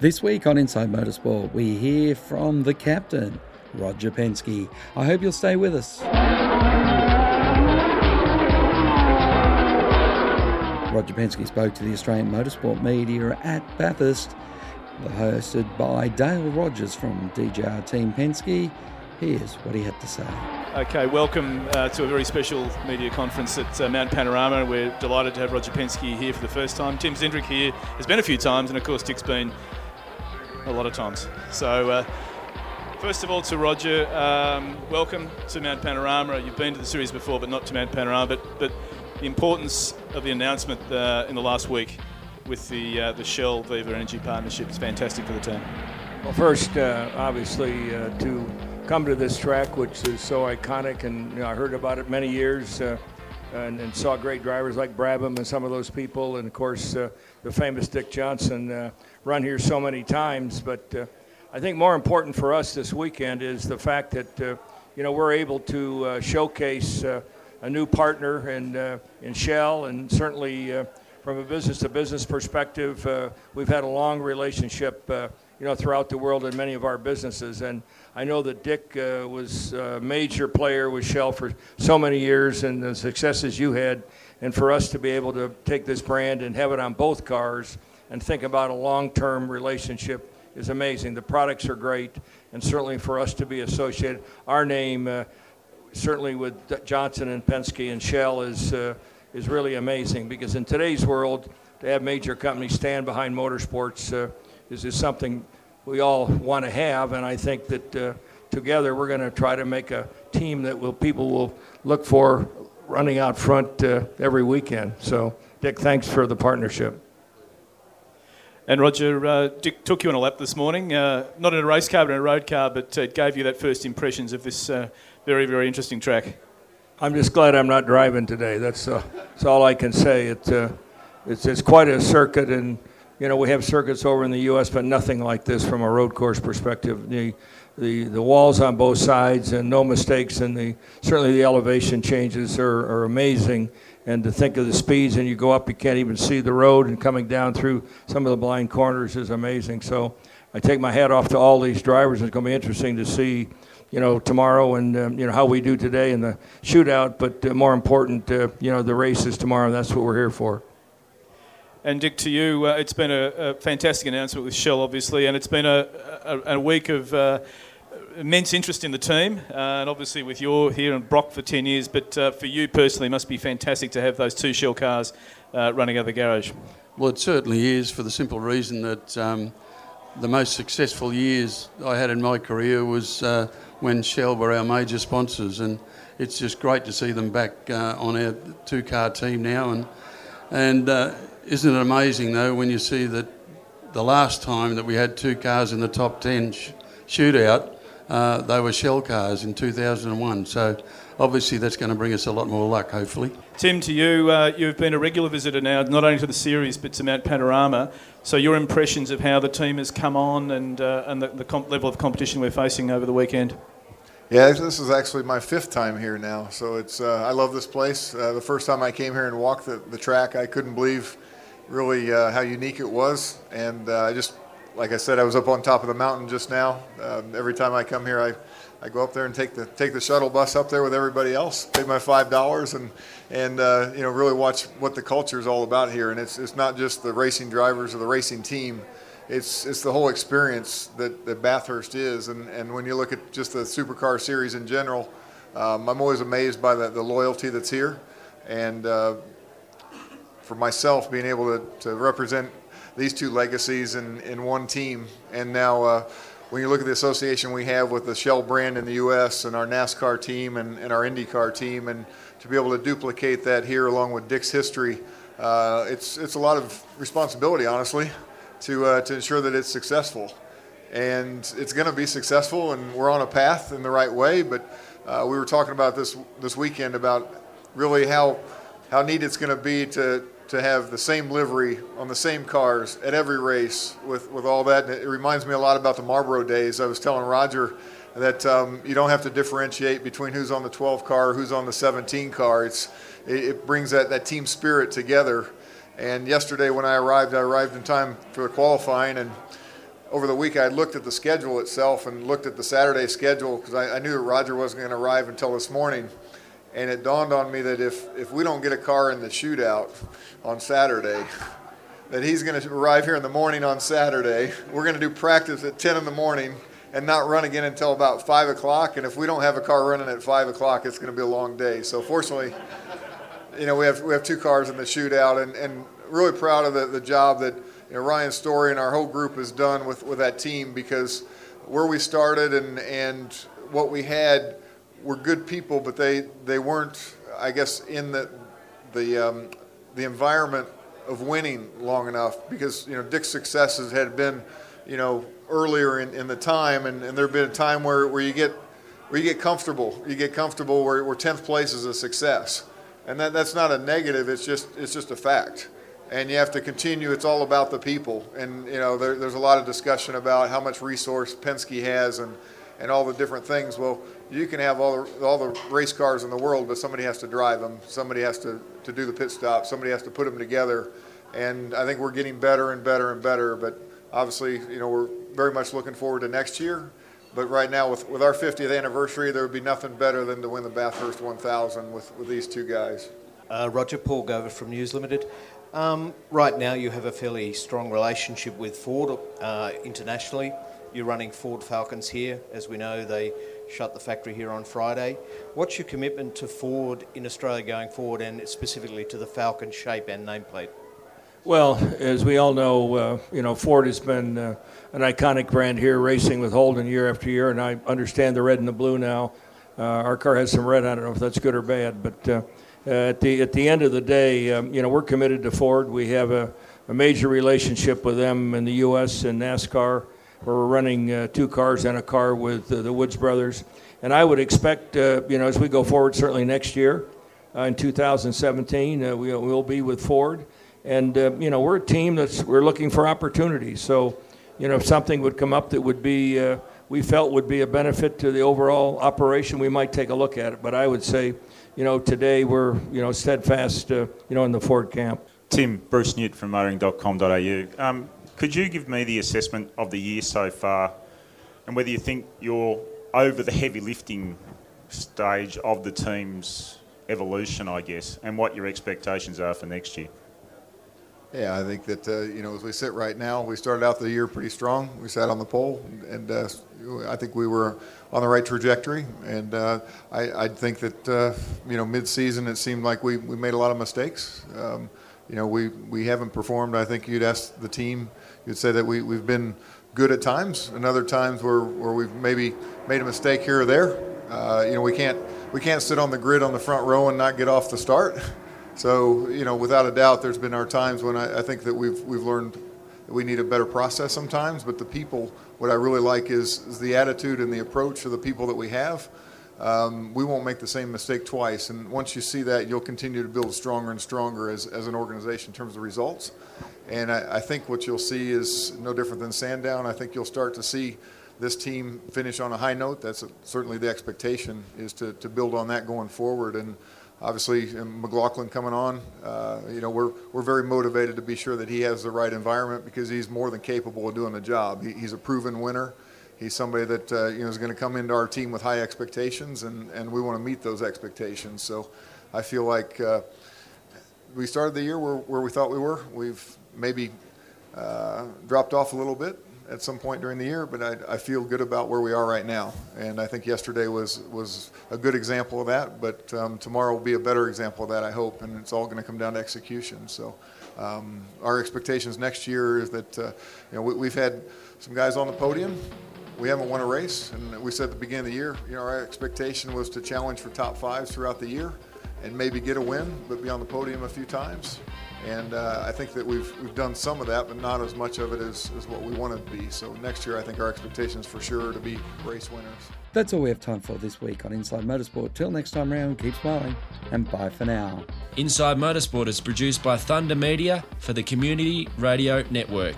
This week on Inside Motorsport, we hear from the captain, Roger Penske. I hope you'll stay with us. Roger Penske spoke to the Australian motorsport media at Bathurst, hosted by Dale Rogers from DJR Team Penske. Here's what he had to say. Okay, welcome uh, to a very special media conference at uh, Mount Panorama. We're delighted to have Roger Penske here for the first time. Tim Cindric here has been a few times, and of course, Dick's been a lot of times. So, uh, first of all, to Roger, um, welcome to Mount Panorama. You've been to the series before, but not to Mount Panorama. But, but the importance of the announcement uh, in the last week with the uh, the Shell Viva Energy partnership is fantastic for the team. Well, first, uh, obviously, to come to this track, which is so iconic, and you know, I heard about it many years, uh, and, and, saw great drivers like Brabham and some of those people, and of course uh, the famous Dick Johnson uh, run here so many times. But uh, I think more important for us this weekend is the fact that uh, you know we're able to uh, showcase a new partner in in Shell, and certainly from a business to business perspective, we've had a long relationship you know, throughout the world in many of our businesses. And I know that Dick uh, was a major player with Shell for so many years and the successes you had. And for us to be able to take this brand and have it on both cars and think about a long-term relationship is amazing. The products are great, and certainly for us to be associated, our name, uh, certainly with Johnson and Penske and Shell, is uh, is really amazing because in today's world, to have major companies stand behind motorsports uh, is, is something we all want to have, and I think that uh, together we're going to try to make a team that will people will look for running out front uh, every weekend. So, Dick, thanks for the partnership. And Roger, uh, Dick took you on a lap this morning, uh, not in a race car, but in a road car, but it gave you that first impressions of this uh, very, very interesting track. I'm just glad I'm not driving today. That's, uh, that's all I can say. It, it's, it's quite a circuit, and you know, we have circuits over in the U.S., but nothing like this from a road course perspective. The, the, the walls on both sides and no mistakes, and the, certainly the elevation changes are, are amazing. And to think of the speeds, and you go up, you can't even see the road, and coming down through some of the blind corners is amazing. So I take my hat off to all these drivers. It's going to be interesting to see, you know, tomorrow and um, you know how we do today in the shootout. But uh, more important, uh, you know, the races tomorrow. That's what we're here for. And Dick, to you, uh, it's been a, a, fantastic announcement with Shell, obviously, and it's been a, a, a week of uh, immense interest in the team, uh, and obviously with your here in Brock for 10 years. But uh, for you personally, it must be fantastic to have those two Shell cars uh, running out of the garage. Well, it certainly is, for the simple reason that um, the most successful years I had in my career was uh, when Shell were our major sponsors, and it's just great to see them back on our two-car team now, and and isn't it amazing, though, when you see that the last time that we had two cars in the top 10 sh- shootout, uh, they were Shell cars in 2001. So obviously that's going to bring us a lot more luck, hopefully. Tim, to you, uh, you've been a regular visitor now, not only to the series but to Mount Panorama. So your impressions of how the team has come on and, uh, and the, the comp- level of competition we're facing over the weekend? Yeah, this is actually my fifth time here now. So it's uh, I love this place. Uh, the first time I came here and walked the, the track, I couldn't believe – really uh, how unique it was. And uh, I just, like I said, I was up on top of the mountain just now. Um, every time I come here, I, I go up there and take the take the shuttle bus up there with everybody else, pay my five dollars, and and uh, you know really watch what the culture is all about here. And it's it's not just the racing drivers or the racing team. It's, it's the whole experience that, that Bathurst is. And, and when you look at just the supercar series in general, um, I'm always amazed by the, the loyalty that's here. And uh, for myself being able to, to represent these two legacies in, in one team. And now, uh, when you look at the association we have with the Shell brand in the U.S. and our NASCAR team and, and our IndyCar team, and to be able to duplicate that here along with Dick's history, uh, it's it's a lot of responsibility, honestly, to uh, to ensure that it's successful. And it's going to be successful, and we're on a path in the right way. But uh, we were talking about this this weekend about really how how neat it's going to be to to have the same livery on the same cars at every race with, with all that. And it reminds me a lot about the Marlboro days. I was telling Roger that um, you don't have to differentiate between who's on the 12 car, who's on the 17 car. It's, it, brings that, that team spirit together. And yesterday when I arrived, I arrived in time for the qualifying and over the week I looked at the schedule itself and looked at the Saturday schedule because I, I, knew Roger wasn't going to arrive until this morning. And it dawned on me that if, if we don't get a car in the shootout on Saturday, that he's going to arrive here in the morning on Saturday. We're going to do practice at 10 in the morning and not run again until about 5 o'clock. And if we don't have a car running at 5 o'clock, it's going to be a long day. So, fortunately, you know, we have, we have two cars in the shootout and, and really proud of the, the job that you know, Ryan Story and our whole group has done with, with that team because where we started and, and what we had were good people, but they, they weren't, I guess, in the, the, um, the environment of winning long enough because, you know, Dick's successes had been, you know, earlier in, in the time and, and there had been a time where, where you get where you get comfortable. You get comfortable where, where 10th place is a success. And that, that's not a negative, it's just, it's just a fact and you have to continue. It's all about the people, and you know there, there's a lot of discussion about how much resource Penske has and and all the different things. Well, you can have all the, all the race cars in the world, but somebody has to drive them. Somebody has to, to do the pit stop. Somebody has to put them together. And I think we're getting better and better and better. But obviously, you know, we're very much looking forward to next year. But right now, with, with our 50th anniversary, there would be nothing better than to win the Bathurst 1000 with, with these two guys. Uh, Roger Paul Gover from News Limited. Um, right now, you have a fairly strong relationship with Ford uh, internationally. You're running Ford Falcons here. As we know, they shut the factory here on Friday. What's your commitment to Ford in Australia going forward and specifically to the Falcon shape and nameplate? Well, as we all know, uh, you know Ford has been uh, an iconic brand here, racing with Holden year after year, and I understand the red and the blue now. Uh, our car has some red. I don't know if that's good or bad, but uh, uh, at the at the end of the day, um, you know, we're committed to Ford. We have a, a, major relationship with them in the U.S. and NASCAR, where we're running uh, two cars and a car with uh, the Woods brothers. And I would expect, uh, you know, as we go forward, certainly next year, uh, in 2017, uh, we will be with Ford. And you know, we're a team that's we're looking for opportunities. So, you know, if something would come up that would be we felt would be a benefit to the overall operation, we might take a look at it. But I would say you know, today we're, you know, steadfast, uh, you know, in the Ford camp. Tim, Bruce Newt from motoring.com.au. Um, could you give me the assessment of the year so far and whether you think you're over the heavy lifting stage of the team's evolution, I guess, and what your expectations are for next year? Yeah, I think that uh, you know as we sit right now, we started out the year pretty strong. We sat on the pole, and uh, I think we were on the right trajectory. And uh, I, I, think that uh, you know mid-season it seemed like we, we made a lot of mistakes. Um, you know we, we haven't performed. I think you'd ask the team, you'd say that we we've been good at times, and other times where, where we've maybe made a mistake here or there. Uh, you know we can't we can't sit on the grid on the front row and not get off the start. So, you know, without a doubt, there's been our times when I, I, think that we've, we've learned that we need a better process sometimes, but the people, what I really like is, is the attitude and the approach of the people that we have. Um, we won't make the same mistake twice. And once you see that, you'll continue to build stronger and stronger as, as an organization in terms of results. And I, I think what you'll see is no different than Sandown. I think you'll start to see this team finish on a high note. That's a, certainly the expectation is to, to build on that going forward. And obviously McLaughlin coming on, uh, you know, we're, we're very motivated to be sure that he has the right environment because he's more than capable of doing the job. He, he's a proven winner. He's somebody that uh, you know is going to come into our team with high expectations, and, and we want to meet those expectations. So I feel like uh, we started the year where, where we thought we were. We've maybe uh, dropped off a little bit, at some point during the year, but I, I, feel good about where we are right now. And I think yesterday was, was a good example of that, but um, tomorrow will be a better example of that, I hope, and it's all going to come down to execution. So um, our expectations next year is that, uh, you know, we, have had some guys on the podium. We haven't won a race, and we said at the beginning of the year, you know, our expectation was to challenge for top fives throughout the year and maybe get a win, but be on the podium a few times. And uh, I think that we've, we've done some of that, but not as much of it as, as what we want to be. So next year, I think our expectations for sure to be race winners. That's all we have time for this week on Inside Motorsport. Till next time round, keep smiling and bye for now. Inside Motorsport is produced by Thunder Media for the Community Radio Network.